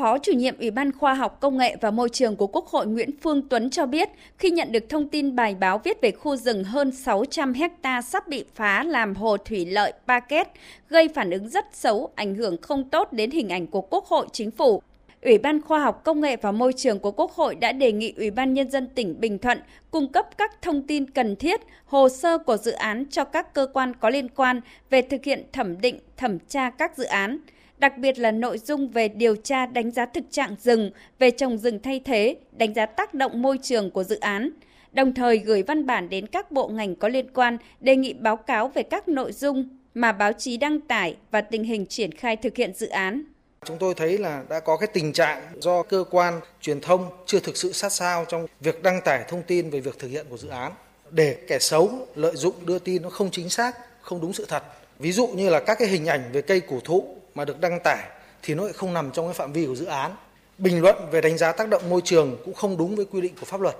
Phó chủ nhiệm Ủy ban Khoa học Công nghệ và Môi trường của Quốc hội Nguyễn Phương Tuấn cho biết, khi nhận được thông tin bài báo viết về khu rừng hơn 600 hecta sắp bị phá làm hồ thủy lợi Paket, gây phản ứng rất xấu, ảnh hưởng không tốt đến hình ảnh của Quốc hội, Chính phủ. Ủy ban Khoa học Công nghệ và Môi trường của Quốc hội đã đề nghị Ủy ban Nhân dân tỉnh Bình Thuận cung cấp các thông tin cần thiết, hồ sơ của dự án cho các cơ quan có liên quan về thực hiện thẩm định, thẩm tra các dự án đặc biệt là nội dung về điều tra đánh giá thực trạng rừng, về trồng rừng thay thế, đánh giá tác động môi trường của dự án, đồng thời gửi văn bản đến các bộ ngành có liên quan đề nghị báo cáo về các nội dung mà báo chí đăng tải và tình hình triển khai thực hiện dự án. Chúng tôi thấy là đã có cái tình trạng do cơ quan truyền thông chưa thực sự sát sao trong việc đăng tải thông tin về việc thực hiện của dự án để kẻ xấu lợi dụng đưa tin nó không chính xác, không đúng sự thật. Ví dụ như là các cái hình ảnh về cây cổ thụ mà được đăng tải thì nó lại không nằm trong cái phạm vi của dự án. Bình luận về đánh giá tác động môi trường cũng không đúng với quy định của pháp luật.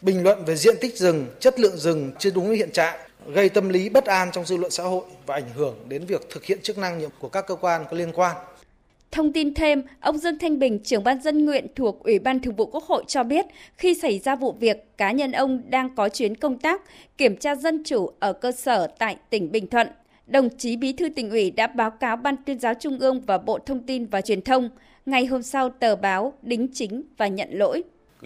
Bình luận về diện tích rừng, chất lượng rừng chưa đúng với hiện trạng, gây tâm lý bất an trong dư luận xã hội và ảnh hưởng đến việc thực hiện chức năng nhiệm của các cơ quan có liên quan. Thông tin thêm, ông Dương Thanh Bình, trưởng ban dân nguyện thuộc Ủy ban Thường vụ Quốc hội cho biết, khi xảy ra vụ việc, cá nhân ông đang có chuyến công tác kiểm tra dân chủ ở cơ sở tại tỉnh Bình Thuận đồng chí Bí thư tỉnh ủy đã báo cáo Ban tuyên giáo Trung ương và Bộ Thông tin và Truyền thông. Ngày hôm sau, tờ báo đính chính và nhận lỗi.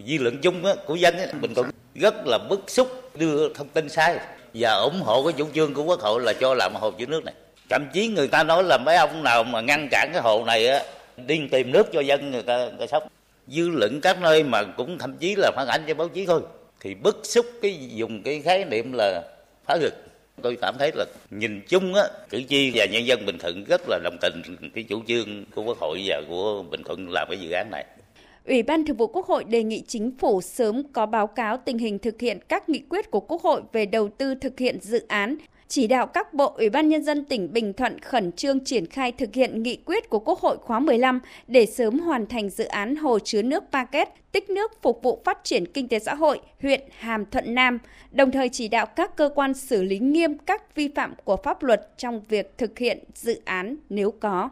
Dư luận chung của dân mình cũng rất là bức xúc đưa thông tin sai và ủng hộ cái chủ trương của Quốc hội là cho làm hồ chứa nước này. Thậm chí người ta nói là mấy ông nào mà ngăn cản cái hồ này á, đi tìm nước cho dân người ta, người ta sống. Dư luận các nơi mà cũng thậm chí là phản ánh cho báo chí thôi. Thì bức xúc cái dùng cái khái niệm là phá rừng tôi cảm thấy là nhìn chung á, cử tri và nhân dân bình thuận rất là đồng tình cái chủ trương của quốc hội và của bình thuận làm cái dự án này. Ủy ban Thường vụ Quốc hội đề nghị chính phủ sớm có báo cáo tình hình thực hiện các nghị quyết của Quốc hội về đầu tư thực hiện dự án chỉ đạo các bộ Ủy ban Nhân dân tỉnh Bình Thuận khẩn trương triển khai thực hiện nghị quyết của Quốc hội khóa 15 để sớm hoàn thành dự án hồ chứa nước Pa Kết tích nước phục vụ phát triển kinh tế xã hội huyện Hàm Thuận Nam, đồng thời chỉ đạo các cơ quan xử lý nghiêm các vi phạm của pháp luật trong việc thực hiện dự án nếu có.